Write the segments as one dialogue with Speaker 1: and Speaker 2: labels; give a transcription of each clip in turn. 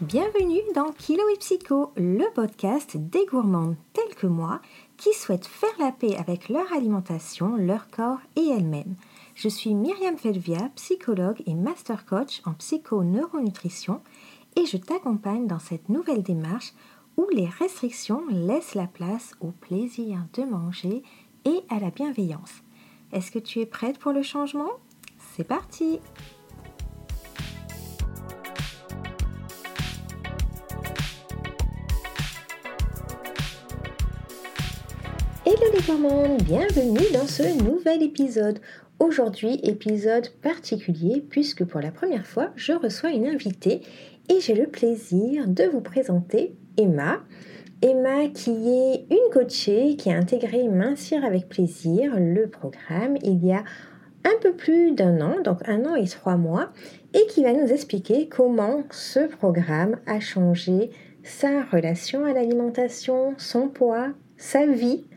Speaker 1: Bienvenue dans Kilo et Psycho, le podcast des gourmandes telles que moi qui souhaitent faire la paix avec leur alimentation, leur corps et elles-mêmes. Je suis Myriam Felvia, psychologue et master coach en psycho-neuronutrition et je t'accompagne dans cette nouvelle démarche où les restrictions laissent la place au plaisir de manger et à la bienveillance. Est-ce que tu es prête pour le changement? C'est parti Bienvenue dans ce nouvel épisode. Aujourd'hui, épisode particulier puisque pour la première fois, je reçois une invitée et j'ai le plaisir de vous présenter Emma. Emma qui est une coachée qui a intégré Mincir avec plaisir, le programme, il y a un peu plus d'un an, donc un an et trois mois, et qui va nous expliquer comment ce programme a changé sa relation à l'alimentation, son poids, sa vie.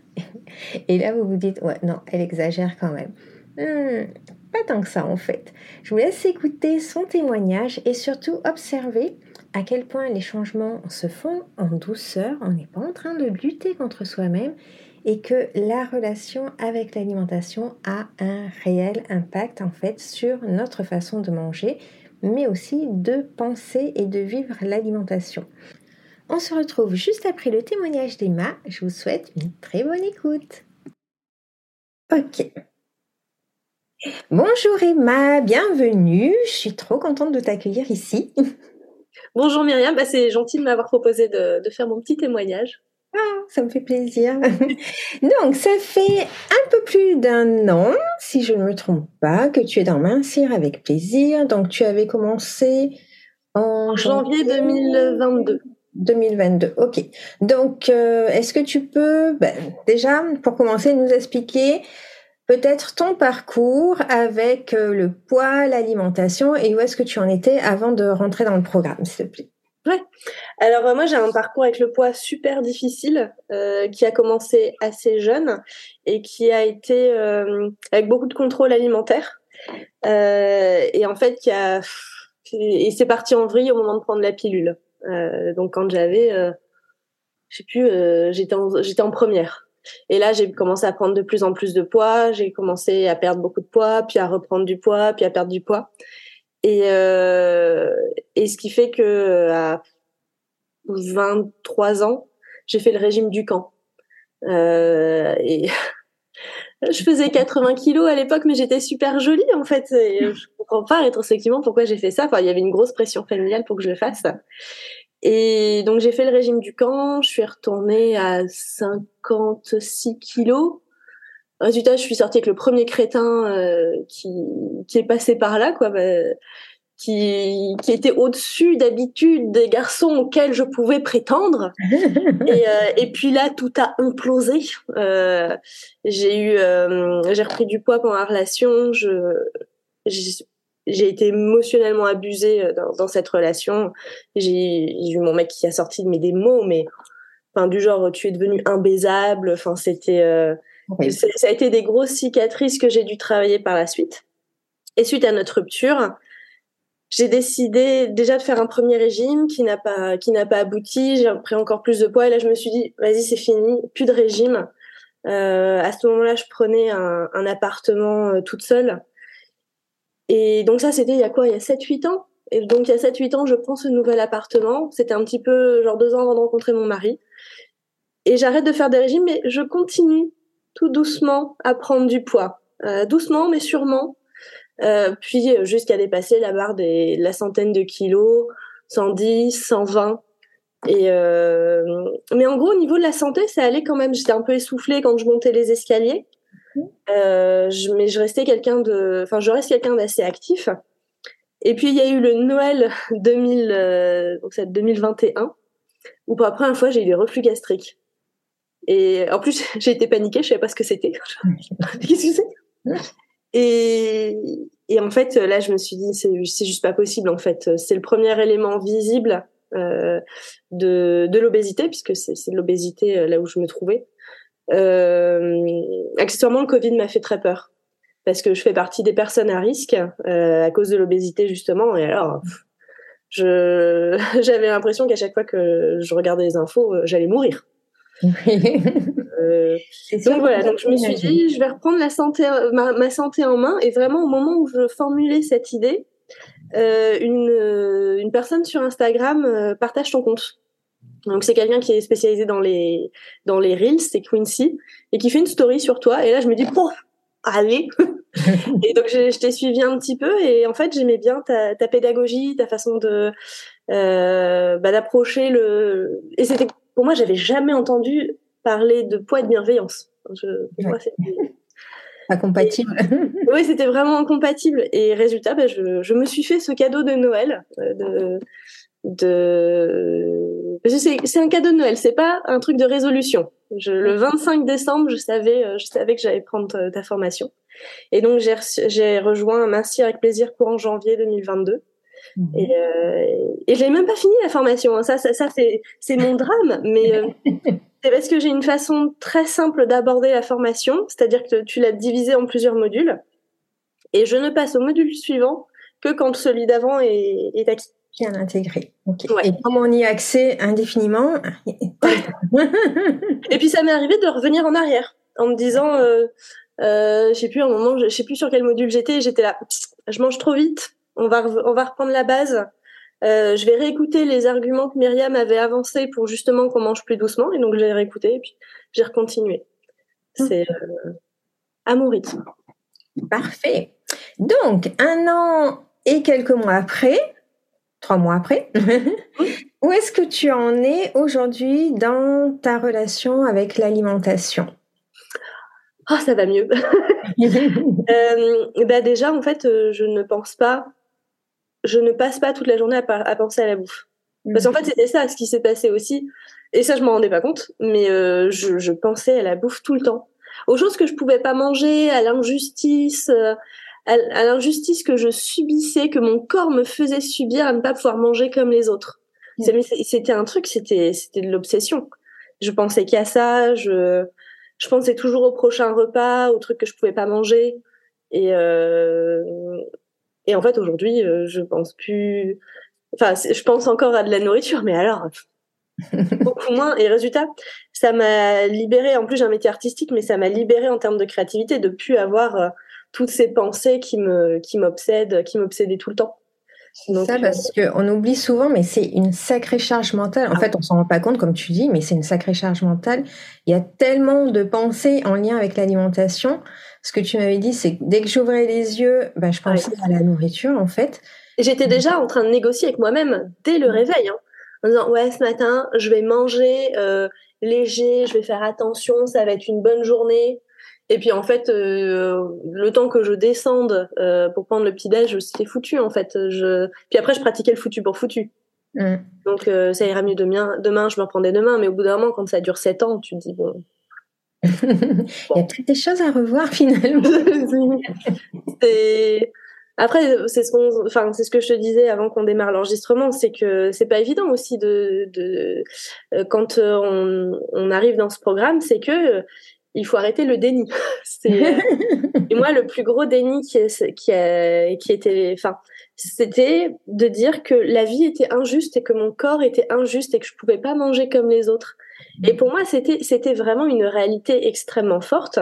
Speaker 1: Et là, vous vous dites, ouais, non, elle exagère quand même. Hmm, pas tant que ça en fait. Je vous laisse écouter son témoignage et surtout observer à quel point les changements se font en douceur, on n'est pas en train de lutter contre soi-même et que la relation avec l'alimentation a un réel impact en fait sur notre façon de manger, mais aussi de penser et de vivre l'alimentation. On se retrouve juste après le témoignage d'Emma. Je vous souhaite une très bonne écoute. Ok. Bonjour Emma, bienvenue. Je suis trop contente de t'accueillir ici.
Speaker 2: Bonjour Myriam, bah, c'est gentil de m'avoir proposé de, faire mon petit témoignage.
Speaker 1: Ah, ça me fait plaisir. Donc, ça fait un peu plus d'un an, si je ne me trompe pas, que tu es dans Mincir avec plaisir. Donc, tu avais commencé en
Speaker 2: janvier, 2022.
Speaker 1: 2022, ok. Donc, euh, est-ce que tu peux, ben, déjà, pour commencer, nous expliquer peut-être ton parcours avec euh, le poids, l'alimentation et où est-ce que tu en étais avant de rentrer dans le programme, s'il te plaît?
Speaker 2: Ouais. Alors euh, moi j'ai un parcours avec le poids super difficile qui a commencé assez jeune et qui a été avec beaucoup de contrôle alimentaire et en fait qui a et c'est parti en vrille au moment de prendre la pilule. Donc quand j'avais je sais plus j'étais j'étais en première. Et là, j'ai commencé à prendre de plus en plus de poids. J'ai commencé à perdre beaucoup de poids, puis à reprendre du poids, puis à perdre du poids. Et, euh, et ce qui fait que à 23 ans, j'ai fait le régime du camp. Euh, et je faisais 80 kilos à l'époque, mais j'étais super jolie en fait. Et je comprends pas rétrospectivement pourquoi j'ai fait ça. Enfin, il y avait une grosse pression familiale pour que je le fasse. Et donc j'ai fait le régime du camp, je suis retournée à 56 kilos. Résultat, je suis sortie avec le premier crétin euh, qui, qui est passé par là, quoi, bah, qui, qui était au-dessus d'habitude des garçons auxquels je pouvais prétendre. et, euh, et puis là, tout a implosé. Euh, j'ai eu, euh, j'ai repris du poids pendant la relation. Je, j'ai été émotionnellement abusée euh, dans, dans cette relation. J'ai eu mon mec qui a sorti de mes des mots, mais enfin du genre tu es devenu imbaisable. Enfin c'était euh, ça a été des grosses cicatrices que j'ai dû travailler par la suite. Et suite à notre rupture, j'ai décidé déjà de faire un premier régime qui n'a pas qui n'a pas abouti. J'ai pris encore plus de poids et là je me suis dit vas-y c'est fini, plus de régime. Euh, à ce moment-là, je prenais un, un appartement euh, toute seule et donc ça, c'était il y a quoi? Il y a 7-8 ans. Et donc il y a 7-8 ans, je prends ce nouvel appartement. C'était un petit peu genre deux ans avant de rencontrer mon mari. Et j'arrête de faire des régimes, mais je continue tout doucement à prendre du poids. Euh, doucement, mais sûrement. Euh, puis jusqu'à dépasser la barre des la centaine de kilos, 110, 120. Et euh... mais en gros, au niveau de la santé, ça allait quand même. J'étais un peu essoufflée quand je montais les escaliers. Euh, je, mais je restais quelqu'un de, enfin, je reste quelqu'un d'assez actif. Et puis il y a eu le Noël 2000, euh, donc 2021, où pour la première fois j'ai eu des reflux gastriques. Et en plus j'ai été paniquée, je savais pas ce que c'était. Qu'est-ce que c'est? Et, et en fait là je me suis dit c'est juste pas possible en fait. C'est le premier élément visible euh, de, de l'obésité puisque c'est l'obésité euh, là où je me trouvais. Euh, accessoirement, le Covid m'a fait très peur parce que je fais partie des personnes à risque euh, à cause de l'obésité justement. Et alors, j'avais l'impression qu'à chaque fois que je regardais les infos, j'allais mourir. Euh, donc voilà, donc je me suis dit, je vais reprendre la santé, ma, santé en main. Et vraiment, au moment où je formulais cette idée, euh, une, euh, une personne sur Instagram partage ton compte. Donc c'est quelqu'un qui est spécialisé dans les dans les reels, c'est Quincy, et qui fait une story sur toi. Et là, je me dis, pouf, allez. et donc je, je t'ai suivi un petit peu, et en fait, j'aimais bien ta, ta pédagogie, ta façon de bah, d'approcher le. Et c'était pour moi, j'avais jamais entendu parler de poids et de bienveillance. Je,
Speaker 1: pas compatible.
Speaker 2: oui, c'était vraiment incompatible. Et résultat, bah, je, je, me suis fait ce cadeau de Noël. Euh, de, de... C'est un cadeau de Noël, c'est pas un truc de résolution. Je, le 25 décembre, je savais, euh, je savais que j'allais prendre euh, ta formation. Et donc, j'ai rejoint Merci avec plaisir courant janvier 2022. Mhm. Et, euh, et j'ai même pas fini la formation. Hein. Ça, ça, ça c'est mon drame. Mais euh, c'est parce que j'ai une façon très simple d'aborder la formation, c'est-à-dire que tu l'as divisée en plusieurs modules. Et je ne passe au module suivant que quand celui d'avant est, est acquis.
Speaker 1: Bien intégré. Et comme on y a accès indéfiniment.
Speaker 2: et puis ça m'est arrivé de revenir en arrière en me disant, euh, euh, je sais plus un moment, je sais plus sur quel module j'étais, j'étais là, je mange trop vite, on va, on va reprendre la base. Euh, je vais réécouter les arguments que Myriam avait avancés pour justement qu'on mange plus doucement. Et donc, j'ai réécouté et puis j'ai recontinué. C'est euh, à mon rythme.
Speaker 1: Parfait. Donc, un an et quelques mois après, trois mois après, où est-ce que tu en es aujourd'hui dans ta relation avec l'alimentation?
Speaker 2: Oh, ça va mieux. euh, bah déjà, en fait, euh, je ne pense pas je ne passe pas toute la journée à, penser à la bouffe. Parce qu'en fait, c'était ça ce qui s'est passé aussi. Et ça, je m'en rendais pas compte, mais euh, je, je, pensais à la bouffe tout le temps. Aux choses que je pouvais pas manger, à l'injustice, euh, à, l'injustice que je subissais, que mon corps me faisait subir à ne pas pouvoir manger comme les autres. C'était un truc, c'était c'était de l'obsession. Je pensais qu'à ça, je, je pensais toujours au prochain repas, aux trucs que je pouvais pas manger. Et, euh, et en fait, aujourd'hui, euh, je pense plus. Enfin, je pense encore à de la nourriture, mais alors beaucoup moins. Et résultat, ça m'a libéré. En plus, j'ai un métier artistique, mais ça m'a libéré en termes de créativité de plus avoir euh, toutes ces pensées qui me qui m'obsèdent, qui m'obsédaient tout le temps.
Speaker 1: Donc, ça parce euh, qu'on oublie souvent, mais c'est une sacrée charge mentale. En ah. fait, on s'en rend pas compte, comme tu dis, mais c'est une sacrée charge mentale. Il y a tellement de pensées en lien avec l'alimentation ce que tu m'avais dit, c'est que dès que j'ouvrais les yeux, ben, je pensais à la nourriture, en fait.
Speaker 2: J'étais déjà en train de négocier avec moi-même dès le réveil, hein, en disant ouais, ce matin, je vais manger euh, léger, je vais faire attention, ça va être une bonne journée. Et puis en fait, euh, le temps que je descende euh, pour prendre le petit déj, c'était foutu en fait. Je... Puis après, je pratiquais le foutu pour foutu. Mm. Donc ça ira mieux demain. Demain, je me reprendrai demain. Mais au bout d'un moment, quand ça dure sept ans, tu te dis bon,
Speaker 1: Il y a peut-être des choses à revoir finalement.
Speaker 2: Après, c'est ce qu'on, enfin, c'est ce que je te disais avant qu'on démarre l'enregistrement, c'est que c'est pas évident aussi de, de euh, quand euh, on, on, arrive dans ce programme, c'est que euh, il faut arrêter le déni. et moi, le plus gros déni qui, qui, a, qui était, enfin, c'était de dire que la vie était injuste et que mon corps était injuste et que je pouvais pas manger comme les autres. Et pour moi, c'était c'était vraiment une réalité extrêmement forte.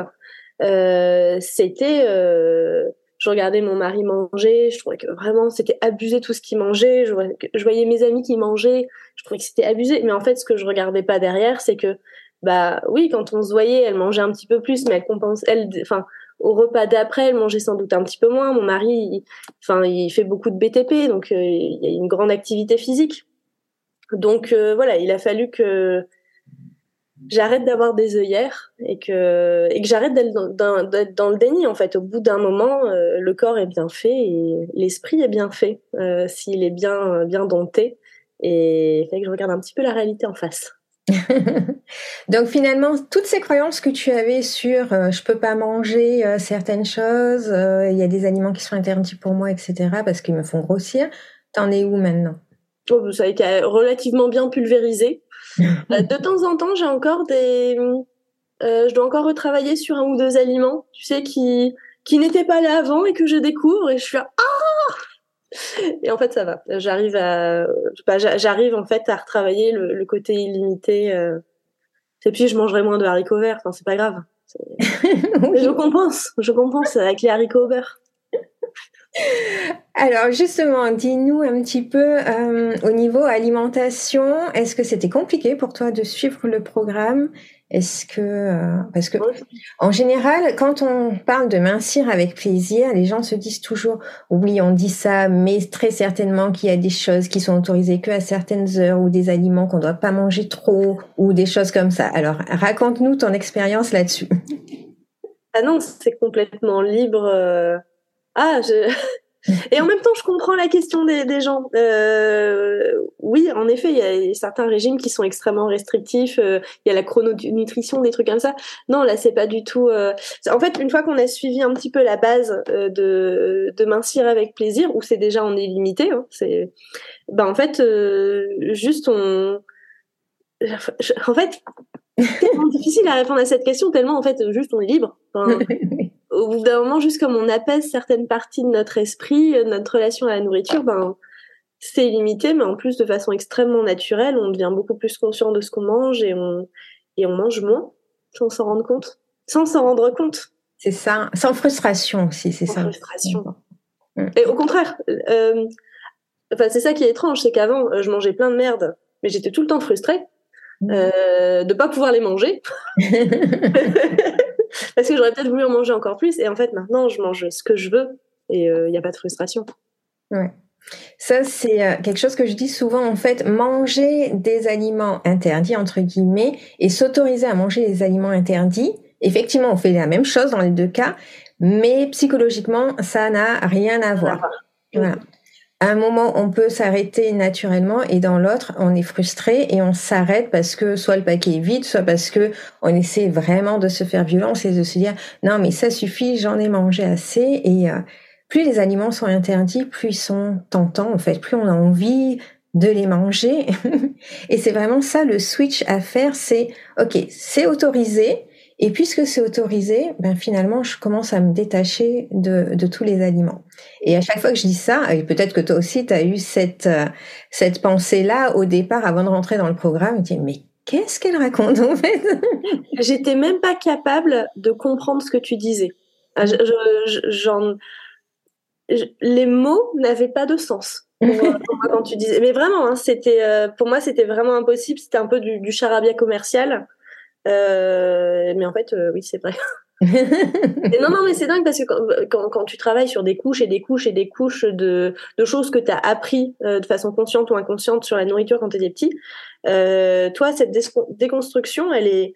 Speaker 2: Euh, c'était euh, je regardais mon mari manger, je trouvais que vraiment c'était abusé tout ce qu'il mangeait. Je voyais, mes amis qui mangeaient, je trouvais que c'était abusé. Mais en fait, ce que je regardais pas derrière, c'est que bah oui, quand on se voyait, elle mangeait un petit peu plus, mais elle compense, elle, enfin au repas d'après, elle mangeait sans doute un petit peu moins. Mon mari, enfin, il fait beaucoup de BTP, donc euh, il y a une grande activité physique. Donc voilà, il a fallu que j'arrête d'avoir des œillères et que et que j'arrête d'être dans, dans, le déni en fait. Au bout d'un moment, euh, le corps est bien fait et l'esprit est bien fait euh, s'il est bien bien dompté. Et il fait que je regarde un petit peu la réalité en face.
Speaker 1: Donc finalement, toutes ces croyances que tu avais sur euh, je peux pas manger certaines choses, il y a des aliments qui sont interdits pour moi, etc. parce qu'ils me font grossir. T'en es où maintenant?
Speaker 2: Oh, Ça a été relativement bien pulvérisé. Euh, de temps en temps, j'ai encore des. Euh, je dois encore retravailler sur un ou deux aliments, tu sais, qui, qui n'étaient pas là avant et que je découvre et je suis là. Ah Et en fait, ça va. J'arrive à, j'arrive en fait à retravailler le, côté illimité. Euh. Et puis, je mangerai moins de haricots verts. Enfin, c'est pas grave. Je compense. Je compense avec les haricots verts.
Speaker 1: Alors justement, dis-nous un petit peu euh, au niveau alimentation, est-ce que c'était compliqué pour toi de suivre le programme? Est-ce que euh, parce que en général, quand on parle de mincir avec plaisir, les gens se disent toujours oui, on dit ça, mais très certainement qu'il y a des choses qui sont autorisées que à certaines heures ou des aliments qu'on doit pas manger trop ou des choses comme ça. Alors raconte-nous ton expérience là-dessus.
Speaker 2: Ah non, c'est complètement libre. Ah, je... Et en même temps, je comprends la question des, des gens. Euh, oui, en effet, il y a certains régimes qui sont extrêmement restrictifs. Euh, il y a la chrononutrition, des trucs comme ça. Non, là, c'est pas du tout. Euh... En fait, une fois qu'on a suivi un petit peu la base euh, de, de mincir avec plaisir, où c'est déjà on est limité, hein, c'est, ben en fait, euh, juste on. En fait, c'est difficile à répondre à cette question tellement en fait, juste on est libre. au bout d'un moment, juste comme on apaise certaines parties de notre esprit, euh, notre relation à la nourriture, ben, c'est limité, mais en plus de façon extrêmement naturelle, on devient beaucoup plus conscient de ce qu'on mange et on, et on mange moins sans s'en rendre compte. Sans s'en rendre compte.
Speaker 1: C'est ça, sans frustration aussi, c'est ça.
Speaker 2: Sans frustration. Mm. Et au contraire, euh, enfin, c'est ça qui est étrange, c'est qu'avant, euh, je mangeais plein de merde, mais j'étais tout le temps frustrée mm. euh, de pas pouvoir les manger. parce que j'aurais peut-être voulu en manger encore plus. Et en fait, maintenant, je mange ce que je veux et il euh, n'y a pas de frustration.
Speaker 1: Ouais. Ça, c'est euh, quelque chose que je dis souvent, en fait, manger des aliments interdits, entre guillemets, et s'autoriser à manger des aliments interdits. Effectivement, on fait la même chose dans les deux cas, mais psychologiquement, ça n'a rien à voir. Voilà un moment, on peut s'arrêter naturellement et dans l'autre, on est frustré et on s'arrête parce que soit le paquet est vide, soit parce que on essaie vraiment de se faire violence et de se dire non mais ça suffit, j'en ai mangé assez et euh, plus les aliments sont interdits, plus ils sont tentants en fait, plus on a envie de les manger. Et c'est vraiment ça le switch à faire, c'est ok, c'est autorisé, et puisque c'est autorisé, ben finalement, je commence à me détacher de, de, tous les aliments. Et à chaque fois que je dis ça, et peut-être que toi aussi, tu as eu cette, euh, cette pensée-là au départ, avant de rentrer dans le programme, tu dis, mais qu'est-ce qu'elle raconte en fait?
Speaker 2: J'étais même pas capable de comprendre ce que tu disais. Ah, je, les mots n'avaient pas de sens. Pour, moi, quand tu disais, mais vraiment, hein, c'était euh, pour moi c'était vraiment impossible. C'était un peu du, du charabia commercial. Euh, mais en fait, euh, oui, c'est vrai. non, non, mais c'est dingue parce que quand, quand, tu travailles sur des couches et des couches et des couches de, choses que tu as appris euh, de façon consciente ou inconsciente sur la nourriture quand tu étais petit, toi, cette déconstruction, elle est,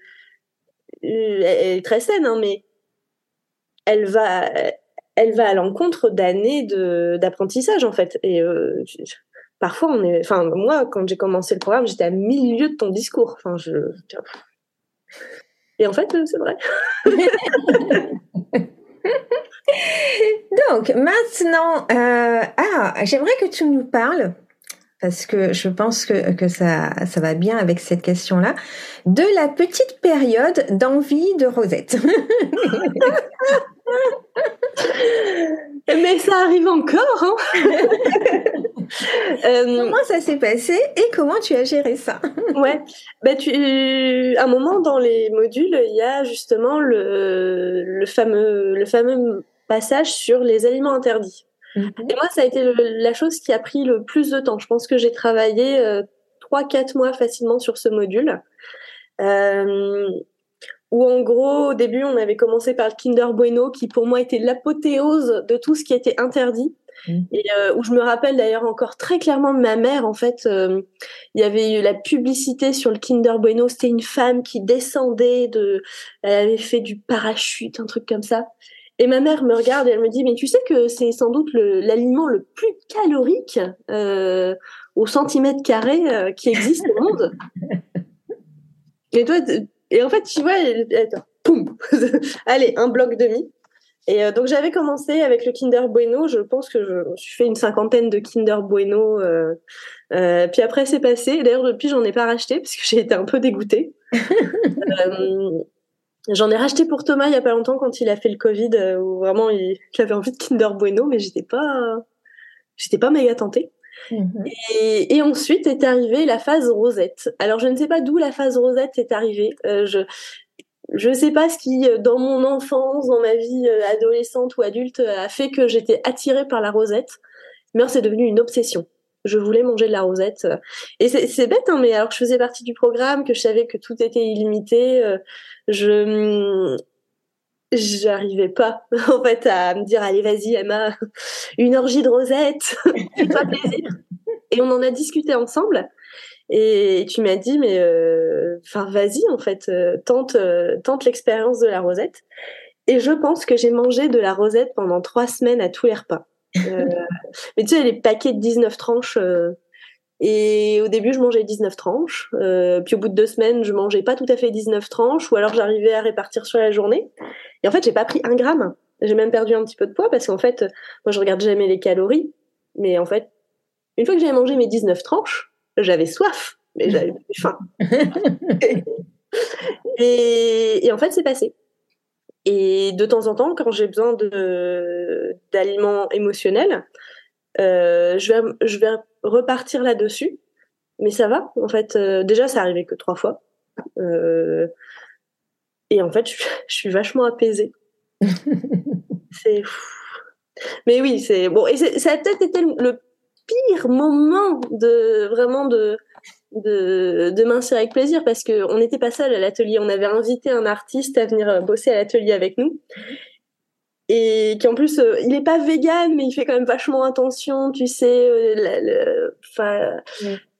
Speaker 2: elle est très saine, hein, mais elle va, elle va à l'encontre d'années d'apprentissage, en fait. Et parfois, on est, moi, quand j'ai commencé le programme, j'étais à milieu de ton discours. Enfin, je, et en fait, euh, c'est vrai.
Speaker 1: Donc maintenant, euh, ah, j'aimerais que tu nous parles, parce que je pense que, que ça, ça va bien avec cette question-là, de la petite période d'envie de Rosette.
Speaker 2: Mais ça arrive encore. Hein
Speaker 1: euh, comment ça s'est passé et comment tu as géré ça?
Speaker 2: Ouais, bah tu, à un moment dans les modules, il y a justement le, le fameux, le fameux passage sur les aliments interdits. Mhm. Et moi, ça a été la chose qui a pris le plus de temps. Je pense que j'ai travaillé euh, trois, quatre mois facilement sur ce module. Euh, où en gros, au début, on avait commencé par le Kinder Bueno, qui pour moi était l'apothéose de tout ce qui était interdit. Mmh. Et euh, où je me rappelle d'ailleurs encore très clairement de ma mère, en fait, euh, il y avait eu la publicité sur le Kinder Bueno, c'était une femme qui descendait de, elle avait fait du parachute, un truc comme ça. Et ma mère me regarde et elle me dit, mais tu sais que c'est sans doute l'aliment le, plus calorique euh, au centimètre carré qui existe au monde. Et toi, et en fait, tu vois, poum, allez, un bloc demi. Et euh, donc j'avais commencé avec le Kinder Bueno. Je pense que je, me suis fait une cinquantaine de Kinder Bueno. Euh, euh, puis après c'est passé. D'ailleurs depuis j'en ai pas racheté parce que j'ai été un peu dégoûtée. j'en ai racheté pour Thomas il y a pas longtemps quand il a fait le Covid où vraiment il, avait envie de Kinder Bueno, mais j'étais pas j'étais pas méga tentée. Mhm. Et, ensuite est arrivée la phase rosette. Alors je ne sais pas d'où la phase rosette est arrivée. Euh, je je ne sais pas ce qui, dans mon enfance, dans ma vie euh, adolescente ou adulte, a fait que j'étais attirée par la rosette. Mais c'est devenu une obsession. Je voulais manger de la rosette. Et c'est bête, hein, mais alors que je faisais partie du programme, que je savais que tout était illimité, euh, je j'arrivais pas en fait à me dire allez vas-y Emma une orgie de rosette fais-toi plaisir et on en a discuté ensemble et tu m'as dit mais euh, enfin vas-y en fait euh, tente euh, tente l'expérience de la rosette et je pense que j'ai mangé de la rosette pendant trois semaines à tous les repas mais tu sais les paquets de 19 tranches et au début, je mangeais 19 tranches. Puis au bout de deux semaines, je mangeais pas tout à fait 19 tranches, ou alors j'arrivais à répartir sur la journée. Et en fait, j'ai pas pris un gramme. J'ai même perdu un petit peu de poids parce qu'en fait, moi, je regarde jamais les calories. Mais en fait, une fois que j'avais mangé mes 19 tranches, j'avais soif, mais j'avais plus faim. et, et, en fait, c'est passé. Et de temps en temps, quand j'ai besoin d'aliments émotionnels, euh, je vais je vais repartir là-dessus. Mais ça va, en fait. Euh, déjà, ça arrivait que trois fois. Euh, et en fait, je, suis vachement apaisée. c'est. Mais oui, c'est bon. Et ça a peut-être été le pire moment de vraiment de de, de mincir avec plaisir parce que on n'était pas seul à l'atelier. On avait invité un artiste à venir bosser à l'atelier avec nous et qui en plus euh, il est pas vegan mais il fait quand même vachement attention tu sais euh, la,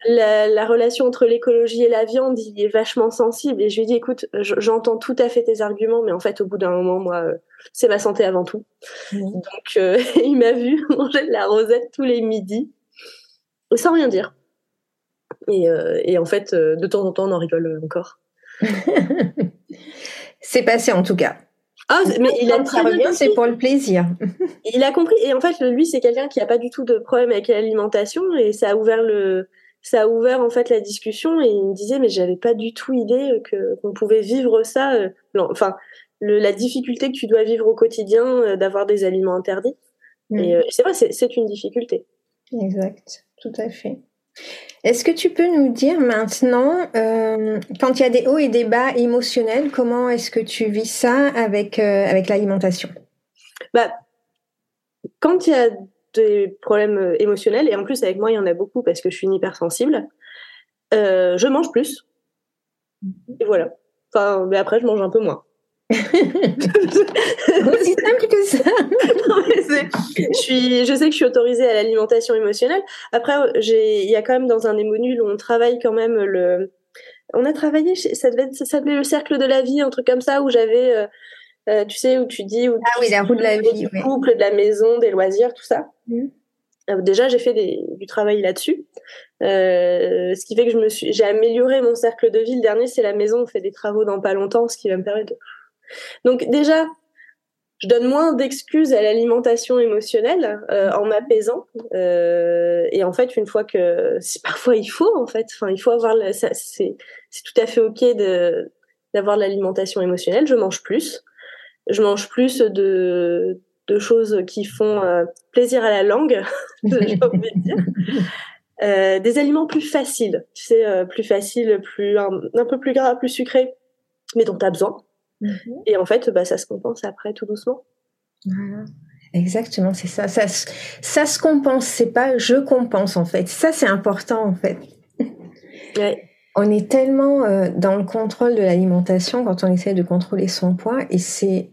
Speaker 2: la, la, relation entre l'écologie et la viande il est vachement sensible. Et je lui dis écoute j'entends tout à fait tes arguments mais en fait au bout d'un moment moi euh, c'est ma santé avant tout. Donc il m'a vu manger de la rosette tous les midis sans rien dire. Et, et en fait de temps en temps on en rigole encore.
Speaker 1: C'est passé en tout cas.
Speaker 2: Ah, mais il a très bien
Speaker 1: c'est pour le plaisir.
Speaker 2: il a compris. Et en fait, lui, c'est quelqu'un qui a pas du tout de problème avec l'alimentation. Et ça a ouvert le, ça a ouvert en fait la discussion et il me disait mais j'avais pas du tout idée que qu'on pouvait vivre ça. Euh, enfin, le, la difficulté que tu dois vivre au quotidien euh, d'avoir des aliments interdits. Mm. Et euh, c'est vrai, c'est une difficulté.
Speaker 1: Exact, tout à fait. Est-ce que tu peux nous dire maintenant, quand il y a des hauts et des bas émotionnels, comment est-ce que tu vis ça avec, avec l'alimentation?
Speaker 2: Bah, Quand il y a des problèmes euh, émotionnels, et en plus avec moi il y en a beaucoup parce que je suis une hypersensible, je mange plus. Mhm. Et voilà. Enfin, mais après je mange un peu moins.
Speaker 1: Aussi simple que ça.
Speaker 2: je, suis, je sais que je suis autorisée à l'alimentation émotionnelle. Après, il y a quand même dans un émonule où on travaille quand même le. On a travaillé, ça devait ça s'appelait le cercle de la vie, un truc comme ça, où j'avais, euh, euh, tu sais, où tu dis. Où
Speaker 1: ah oui, la roue de la vie.
Speaker 2: Du couple, de la maison, des loisirs, tout ça. Mmh. Euh, déjà, j'ai fait des, du travail là-dessus. ce qui fait que je me suis, j'ai amélioré mon cercle de vie. Le dernier, c'est la maison. On fait des travaux dans pas longtemps, ce qui va me permettre de donc déjà, je donne moins d'excuses à l'alimentation émotionnelle euh, en m'apaisant. Euh, et en fait, une fois que parfois il faut en fait, enfin il faut avoir c'est c'est tout à fait ok de d'avoir l'alimentation émotionnelle. Je mange plus, je mange plus de de choses qui font euh, plaisir à la langue, j'ai envie de dire. Euh, des aliments plus faciles, tu sais, euh, plus faciles, plus un, un, peu plus gras, plus sucrés, mais dont tu as besoin. Mhm. Et en fait, bah, ça se compense après tout doucement.
Speaker 1: Exactement, c'est ça. ça. Ça se compense, c'est pas je compense en fait. Ça, c'est important en fait. On est tellement euh, dans le contrôle de l'alimentation quand on essaie de contrôler son poids et c'est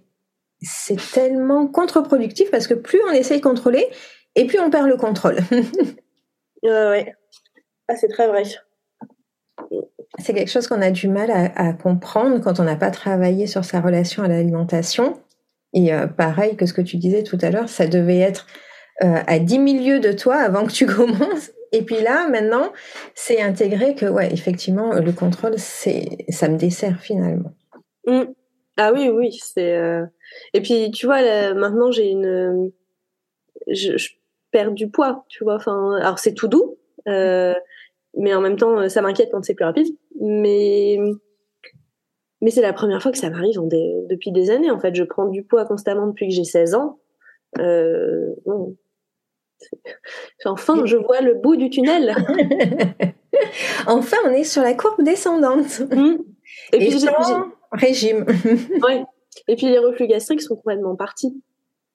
Speaker 1: c'est tellement contre-productif parce que plus on essaye de contrôler et plus on perd le contrôle.
Speaker 2: ouais, ouais. Ah, c'est très vrai
Speaker 1: c'est quelque chose qu'on a du mal à, comprendre quand on n'a pas travaillé sur sa relation à l'alimentation. Et euh, pareil que ce que tu disais tout à l'heure, ça devait être euh, à 10 milieux de toi avant que tu commences. Et puis là, maintenant, c'est intégré que, ouais, effectivement, le contrôle, c'est, ça me dessert finalement.
Speaker 2: Mmh. Ah oui, oui, c'est. Euh, et puis, tu vois, maintenant, j'ai une. Je, je, perds du poids, tu vois. Enfin, alors c'est tout doux mais en même temps, ça m'inquiète quand c'est plus rapide. Mais mais c'est la première fois que ça m'arrive depuis des années. En fait, je prends du poids constamment depuis que j'ai 16 ans. Euh, Enfin, je vois le bout du tunnel.
Speaker 1: enfin, on est sur la courbe descendante.
Speaker 2: Mmh.
Speaker 1: Et, puis, j'ai régime.
Speaker 2: ouais. Et puis, les reflux gastriques sont complètement partis.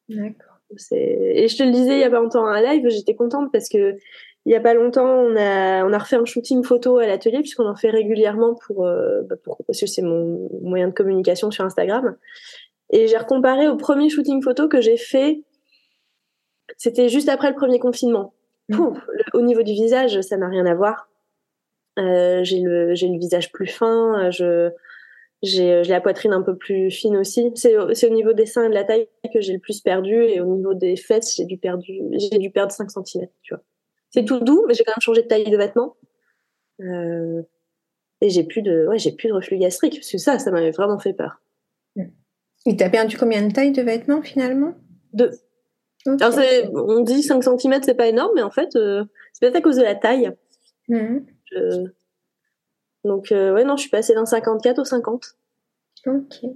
Speaker 1: D'accord.
Speaker 2: Et je te le disais il y a pas longtemps un live, j'étais contente parce que il y a pas longtemps, on a, on a refait un shooting photo à l'atelier puisqu'on en fait régulièrement pour, euh, bah, pour parce que c'est mon moyen de communication sur Instagram. Et j'ai recomparé au premier shooting photo que j'ai fait. C'était juste après le premier confinement. Mmh. au niveau du visage, ça n'a rien à voir. Euh, j'ai le, j'ai le visage plus fin. Je, j'ai la poitrine un peu plus fine aussi. C'est au niveau des seins et de la taille que j'ai le plus perdu. Et au niveau des fesses, j'ai dû, perdu, dû perdre 5 cm. Tu vois. C'est tout doux, mais j'ai quand même changé de taille de vêtements. Euh, et j'ai plus de, ouais, j'ai plus de reflux gastrique. Parce que ça, ça m'avait vraiment fait peur.
Speaker 1: Et t'as perdu combien de taille de vêtements finalement?
Speaker 2: Deux. Alors on dit 5 cm, c'est pas énorme, mais en fait, euh, c'est peut-être à cause de la taille. Mmh. Je donc, euh, ouais, non, je suis passée d'un 54 au 50.
Speaker 1: Ok.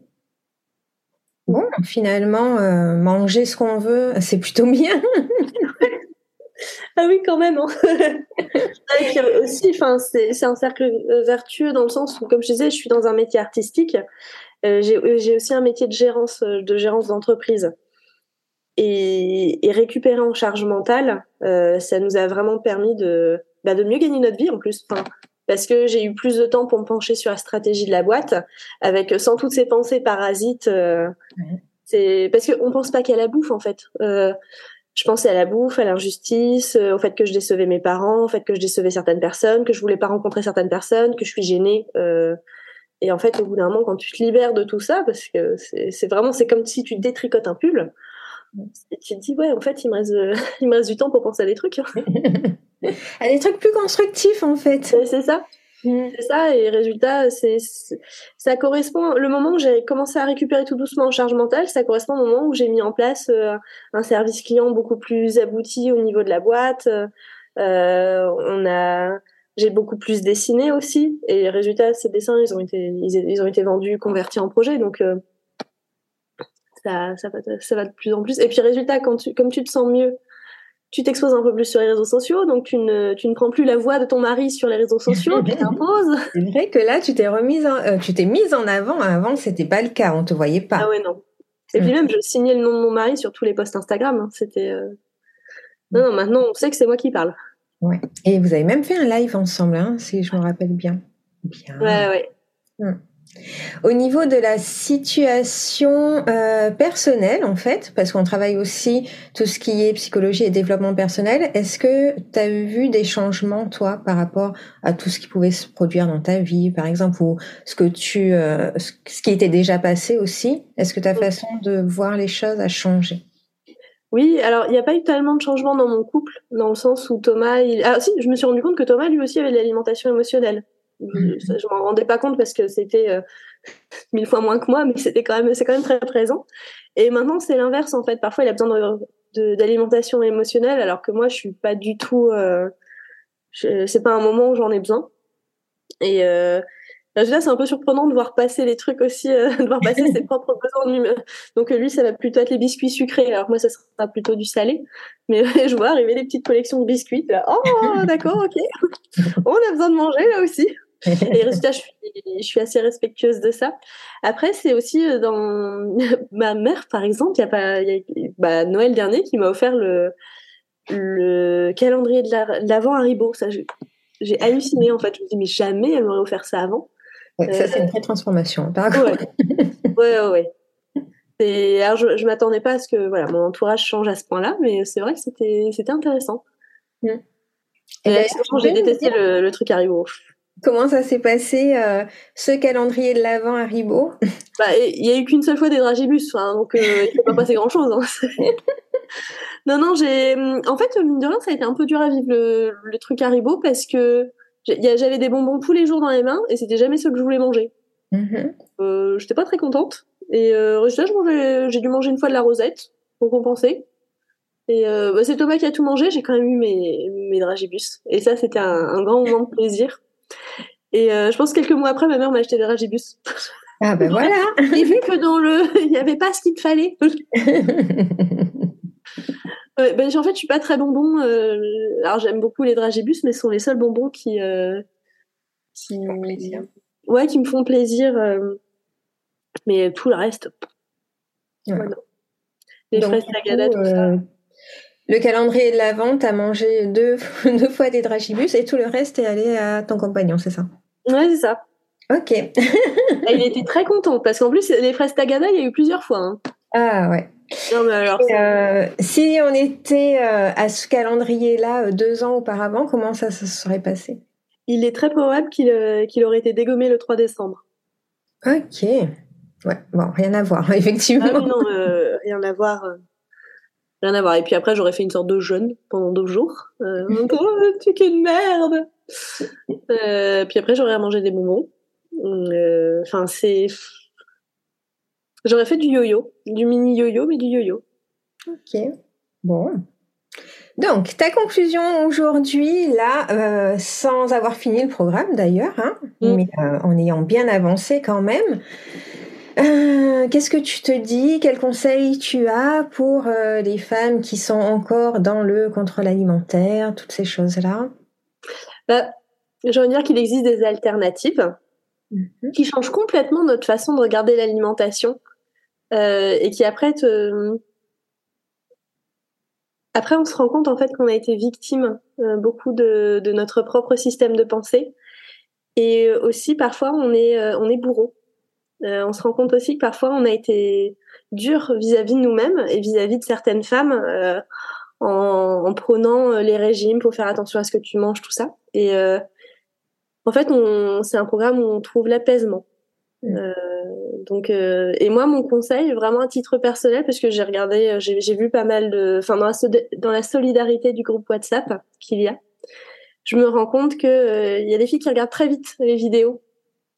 Speaker 1: Bon, finalement, euh, manger ce qu'on veut, c'est plutôt bien.
Speaker 2: ah oui, quand même. Hein. Et aussi, enfin, c'est un cercle euh, vertueux dans le sens où, comme je disais, je suis dans un métier artistique. J'ai aussi un métier de gérance, de gérance d'entreprise. Et, récupérer en charge mentale, ça nous a vraiment permis de, bah, de mieux gagner notre vie en plus. Enfin, parce que j'ai eu plus de temps pour me pencher sur la stratégie de la boîte, avec sans toutes ces pensées parasites. Euh, c'est parce qu'on pense pas qu'à la bouffe en fait. Euh, je pensais à la bouffe, à l'injustice, euh, au fait que je décevais mes parents, au fait que je décevais certaines personnes, que je voulais pas rencontrer certaines personnes, que je suis gênée. et en fait, au bout d'un moment, quand tu te libères de tout ça, parce que c'est vraiment, c'est comme si tu détricotes un pull, et tu te dis ouais, en fait, il me reste, il me reste du temps pour penser à des trucs.
Speaker 1: à des trucs plus constructifs en fait.
Speaker 2: C'est ça. Mm. C'est ça, et résultat, c'est, ça correspond. Le moment où j'ai commencé à récupérer tout doucement en charge mentale, ça correspond au moment où j'ai mis en place euh, un service client beaucoup plus abouti au niveau de la boîte. Euh, on a, j'ai beaucoup plus dessiné aussi, et résultat, ces dessins, ils ont été, ils, ont été vendus, convertis en projet, donc euh, ça, ça, va, ça va de plus en plus. Et puis résultat, quand tu, comme tu te sens mieux tu t'exposes un peu plus sur les réseaux sociaux, donc tu ne, tu ne prends plus la voix de ton mari sur les réseaux sociaux, tu t'imposes.
Speaker 1: C'est vrai que là, tu t'es remise, euh, tu t'es mise en avant. Avant, c'était pas le cas, on te voyait pas.
Speaker 2: Ah ouais, non. Et puis même, je signais le nom de mon mari sur tous les posts Instagram. Hein. C'était. Euh, non, non, maintenant, on sait que c'est moi qui parle.
Speaker 1: Ouais. Et vous avez même fait un live ensemble, hein, si je me rappelle bien.
Speaker 2: Bien. Ouais, ouais.
Speaker 1: Mm. Au niveau de la situation euh, personnelle, en fait, parce qu'on travaille aussi tout ce qui est psychologie et développement personnel, est-ce que tu as vu des changements, toi, par rapport à tout ce qui pouvait se produire dans ta vie, par exemple, ou ce que tu, euh, ce qui était déjà passé aussi? Est-ce que ta façon de voir les choses a changé?
Speaker 2: Oui, alors il n'y a pas eu tellement de changements dans mon couple, dans le sens où Thomas, il... ah si, je me suis rendu compte que Thomas lui aussi avait de l'alimentation émotionnelle. Mhm. Je, je m'en rendais pas compte parce que c'était euh, mille fois moins que moi, mais c'était quand même, c'est quand même très présent. Et maintenant, c'est l'inverse en fait. Parfois, il a besoin d'alimentation émotionnelle, alors que moi, je suis pas du tout. Euh, c'est pas un moment où j'en ai besoin. Et euh, là, c'est un peu surprenant de voir passer les trucs aussi, euh, de voir passer ses propres besoins. Donc lui, ça va plutôt être les biscuits sucrés. Alors moi, ça sera plutôt du salé. Mais je vois arriver des petites collections de biscuits. Là. Oh, d'accord, ok. On a besoin de manger là aussi. Et résultat, je suis, je suis assez respectueuse de ça. Après, c'est aussi euh, dans ma mère, par exemple, il y a pas, y a, bah, Noël dernier, qui m'a offert le, le calendrier de l'avant Haribo. Ça, j'ai halluciné en fait. Je me dis mais jamais elle m'aurait offert ça avant.
Speaker 1: Ouais, ça c'est une vraie transformation.
Speaker 2: Ouais. ouais, ouais, Et alors je, je m'attendais pas à ce que voilà mon entourage change à ce point-là, mais c'est vrai que c'était c'était intéressant. Mm. Et, Et j'ai détesté le, le truc Haribo.
Speaker 1: Comment ça s'est passé euh, ce calendrier de l'avant à Ribot
Speaker 2: bah, Il y a eu qu'une seule fois des dragibus, donc euh, il ne s'est pas passé grand chose. Hein. non, non, j'ai. En fait, mine de rien, ça a été un peu dur à vivre le, le truc Haribo parce que j'avais des bonbons tous les jours dans les mains et c'était jamais ce que je voulais manger. Mm-hmm. Euh, J'étais pas très contente. Et euh, j'ai dû manger une fois de la rosette pour compenser. Et bah, c'est Thomas qui a tout mangé, j'ai quand même eu mes, mes dragibus. Et ça, c'était un, un grand moment de plaisir. Et euh, je pense que quelques mois après, ma mère m'a acheté des ragibus.
Speaker 1: Ah ben voilà
Speaker 2: J'ai vu que dans le... Il n'y avait pas ce qu'il me fallait. ben, en fait, je suis pas très bonbon. Euh, alors, j'aime beaucoup les dragibus, mais ce sont les seuls bonbons qui, euh, qui, ouais, qui me font plaisir. mais tout le reste,
Speaker 1: Ouais.
Speaker 2: ouais, non. les
Speaker 1: Donc,
Speaker 2: fraises tagada, tout ça.
Speaker 1: Le calendrier de l'Avent, t'as mangé deux, deux fois des dragibus et tout le reste est allé à ton compagnon, c'est ça?
Speaker 2: Ouais, c'est ça.
Speaker 1: Ok.
Speaker 2: Il était très content parce qu'en plus, les fraises tagada, il y a eu plusieurs fois. hein.
Speaker 1: Ah ouais.
Speaker 2: Non, mais alors,
Speaker 1: Et, euh, si on était euh, à ce calendrier-là euh, deux ans auparavant, comment ça se serait passé?
Speaker 2: Il est très probable qu'il euh, aurait été dégommé le 3 décembre.
Speaker 1: Ok. Ouais, bon, rien à voir, effectivement.
Speaker 2: Ah non, rien à voir. Rien à voir. Et puis après, j'aurais fait une sorte de jeûne pendant deux jours. Euh, oh, tu es une merde. Euh, puis après, j'aurais mangé des bonbons. Euh, Enfin, c'est. J'aurais fait du yo-yo, du mini yo-yo, mais du yo-yo.
Speaker 1: Ok. Bon. Donc, ta conclusion aujourd'hui, là, euh, sans avoir fini le programme d'ailleurs, hein,
Speaker 2: Mm.
Speaker 1: mais euh, en ayant bien avancé quand même, euh, qu'est-ce que tu te dis? Quels conseils tu as pour euh, les femmes qui sont encore dans le contrôle alimentaire, toutes ces choses-là?
Speaker 2: Bah, j'ai envie de dire qu'il existe des alternatives
Speaker 1: Mhm.
Speaker 2: qui changent complètement notre façon de regarder l'alimentation euh, et qui après te... Après, on se rend compte en fait qu'on a été victime beaucoup de, de notre propre système de pensée et aussi parfois on est on est bourreau. Euh, on se rend compte aussi que parfois on a été dur vis-à-vis de nous-mêmes et vis-à-vis de certaines femmes euh, en, en prônant euh, les régimes pour faire attention à ce que tu manges, tout ça. Et euh, en fait, on, c'est un programme où on trouve l'apaisement.
Speaker 1: Mm.
Speaker 2: Euh, donc, euh, et moi, mon conseil, vraiment à titre personnel, parce que j'ai regardé, j'ai, j'ai vu pas mal de, enfin, dans dans la solidarité du groupe WhatsApp qu'il y a, je me rends compte que il y a des filles qui regardent très vite les vidéos.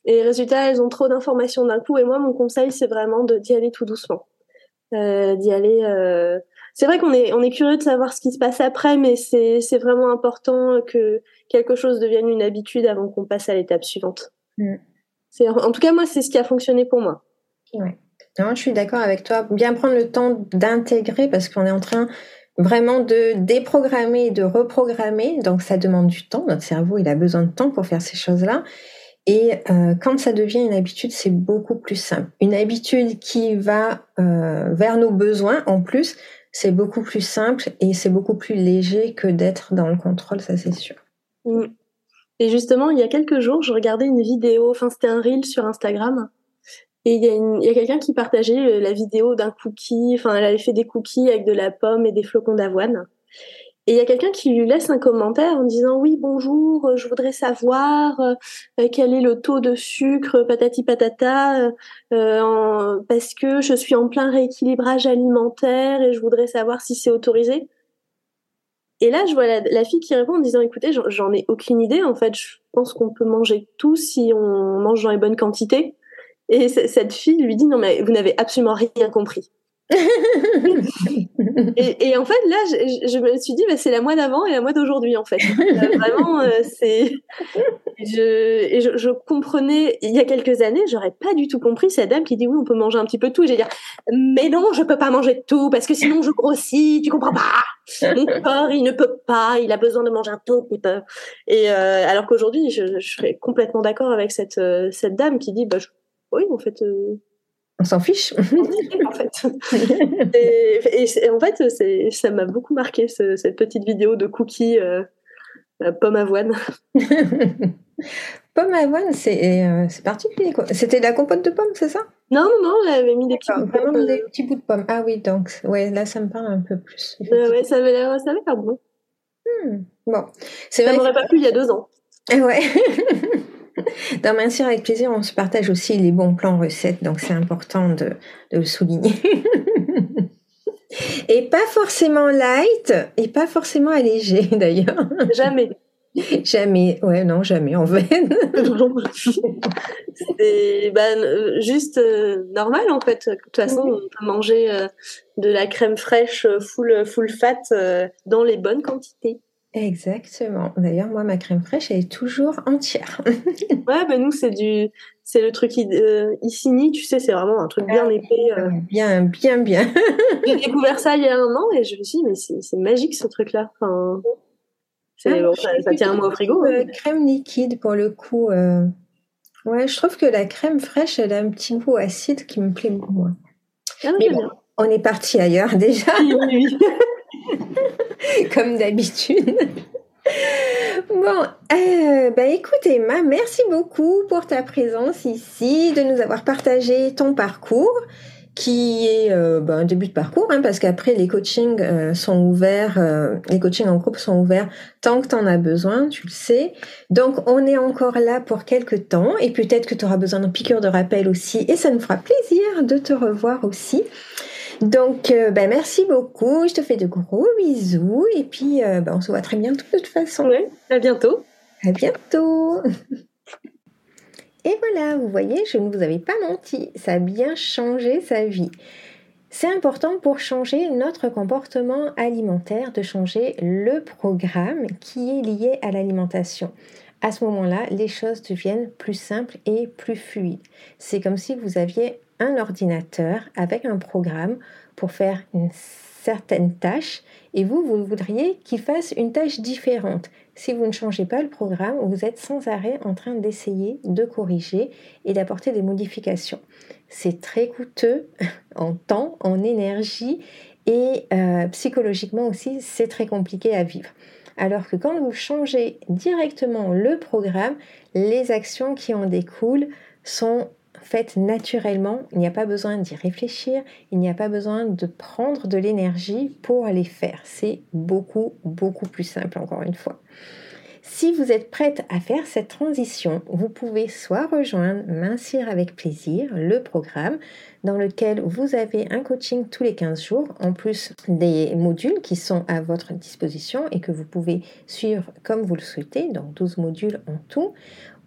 Speaker 2: Et résultat, elles ont trop d'informations d'un coup. Et moi, mon conseil, c'est vraiment d'y aller tout doucement, euh, d'y aller. Euh... C'est vrai qu'on est on est curieux de savoir ce qui se passe après, mais c'est c'est vraiment important que quelque chose devienne une habitude avant qu'on passe à l'étape suivante.
Speaker 1: Mm.
Speaker 2: C'est en tout cas moi, c'est ce qui a fonctionné pour moi.
Speaker 1: Ouais. Non, je suis d'accord avec toi. Bien prendre le temps d'intégrer parce qu'on est en train vraiment de déprogrammer et de reprogrammer. Donc ça demande du temps. Notre cerveau, il a besoin de temps pour faire ces choses-là. Et euh, quand ça devient une habitude, c'est beaucoup plus simple. Une habitude qui va euh, vers nos besoins, en plus, c'est beaucoup plus simple et c'est beaucoup plus léger que d'être dans le contrôle, ça c'est sûr.
Speaker 2: Mm. Et justement, il y a quelques jours, je regardais une vidéo, enfin c'était un reel sur Instagram, et il y a, il y a quelqu'un qui partageait euh, la vidéo d'un cookie, enfin elle avait fait des cookies avec de la pomme et des flocons d'avoine. Et il y a quelqu'un qui lui laisse un commentaire en disant oui bonjour, euh, je voudrais savoir euh, quel est le taux de sucre patati patata euh, euh, en- parce que je suis en plein rééquilibrage alimentaire et je voudrais savoir si c'est autorisé. Et là, je vois la, fille qui répond en disant écoutez, j'en- ai aucune idée. En fait, je pense qu'on peut manger tout si on mange dans les bonnes quantités. Et cette fille lui dit non mais vous n'avez absolument rien compris. Et, en fait, là, je, me suis dit, bah, c'est la moi d'avant et la moi d'aujourd'hui, en fait. Vraiment, euh, c'est. Je, comprenais, il y a quelques années, j'aurais pas du tout compris cette dame qui dit oui, on peut manger un petit peu tout. Et j'ai dire, mais non, je peux pas manger tout parce que sinon je grossis, tu comprends pas. Mon corps, il ne peut pas, il a besoin de manger un tout peu. Et euh, alors qu'aujourd'hui, je, je serais complètement d'accord avec cette, euh, cette dame qui dit, bah, oui, en fait.
Speaker 1: On s'en fiche.
Speaker 2: en fait. Et, en fait, ça m'a beaucoup marqué ce- cette petite vidéo de cookies euh, euh, pomme avoine.
Speaker 1: Pomme avoine, c'est euh, particulier. C'était de la compote de pomme, c'est ça?
Speaker 2: Non, non, non, elle avait mis des petits. Bouts de
Speaker 1: des petits bouts de pomme. Ah oui, donc, ouais, là, ça me parle un peu plus.
Speaker 2: euh, ouais, ça avait l'air, bon.
Speaker 1: Hmm, Bon, c'est
Speaker 2: Ça m'aurait pas plu il y a deux ans.
Speaker 1: que- Ouais. Dans sûr, avec plaisir, on se partage aussi les bons plans recettes, donc c'est important de, de le souligner. Et pas forcément light, et pas forcément allégé d'ailleurs.
Speaker 2: Jamais.
Speaker 1: Jamais, ouais, non, jamais en veine.
Speaker 2: C'est ben, juste euh, normal en fait. De toute façon, on peut manger euh, de la crème fraîche euh, full, full fat euh, dans les bonnes quantités.
Speaker 1: Exactement. D'ailleurs, moi, ma crème fraîche, elle est toujours entière.
Speaker 2: ouais, ben nous, c'est du, c'est le truc euh, Icini, tu sais, c'est vraiment un truc bien ah, épais.
Speaker 1: Euh. Bien, bien, bien.
Speaker 2: J'ai découvert ça il y a un an et je me suis dit, mais c'est magique ce truc-là. Enfin, ah, ça, tient un mois au frigo.
Speaker 1: Hein. crème liquide pour le coup. Euh. Ouais, je trouve que la crème fraîche, elle a un petit goût acide qui me plaît beaucoup moins. Ah, mais bon, on est parti ailleurs déjà. Comme d'habitude. Bon, euh, bah écoute Emma, merci beaucoup pour ta présence ici, de nous avoir partagé ton parcours qui est euh, bah, un début de parcours, hein, parce qu'après les coachings euh, sont ouverts, euh, les coachings en groupe sont ouverts tant que tu en as besoin, tu le sais. Donc on est encore là pour quelques temps, et peut-être que tu auras besoin d'un piqûre de rappel aussi, et ça nous fera plaisir de te revoir aussi. Donc, bah, merci beaucoup. Je te fais de gros bisous. Et puis, bah, on se voit très bientôt de toute façon.
Speaker 2: Oui, à bientôt.
Speaker 1: À bientôt. Et voilà, vous voyez, je ne vous avais pas menti, ça a bien changé sa vie. C'est important pour changer notre comportement alimentaire de changer le programme qui est lié à l'alimentation. À ce moment-là, les choses deviennent plus simples et plus fluides. C'est comme si vous aviez un ordinateur avec un programme pour faire une certaine tâche et vous, vous voudriez qu'il fasse une tâche différente. Si vous ne changez pas le programme, vous êtes sans arrêt en train d'essayer de corriger et d'apporter des modifications. C'est très coûteux en temps, en énergie et euh, psychologiquement aussi, c'est très compliqué à vivre. Alors que quand vous changez directement le programme, les actions qui en découlent sont faites naturellement. Il n'y a pas besoin d'y réfléchir, il n'y a pas besoin de prendre de l'énergie pour les faire. C'est beaucoup, beaucoup plus simple, encore une fois. Si vous êtes prête à faire cette transition, vous pouvez soit rejoindre Mincir avec plaisir, le programme dans lequel vous avez un coaching tous les 15 jours, en plus des modules qui sont à votre disposition et que vous pouvez suivre comme vous le souhaitez, donc 12 modules en tout.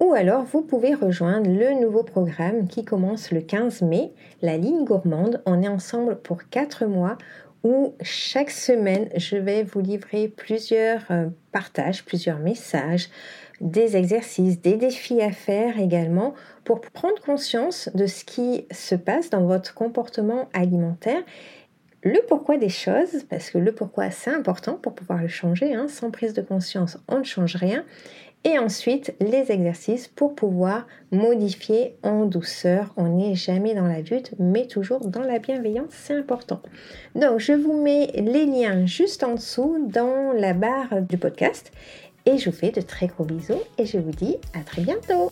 Speaker 1: Ou alors vous pouvez rejoindre le nouveau programme qui commence le 15 mai, la ligne gourmande. On est ensemble pour 4 mois où chaque semaine je vais vous livrer plusieurs euh, partages, plusieurs messages, des exercices, des défis à faire également pour prendre conscience de ce qui se passe dans votre comportement alimentaire le pourquoi des choses, parce que le pourquoi c'est important pour pouvoir le changer, hein. sans prise de conscience on ne change rien, et ensuite, les exercices pour pouvoir modifier en douceur. On n'est jamais dans la lutte, mais toujours dans la bienveillance, c'est important. Donc, je vous mets les liens juste en dessous dans la barre du podcast. Et je vous fais de très gros bisous et je vous dis à très bientôt.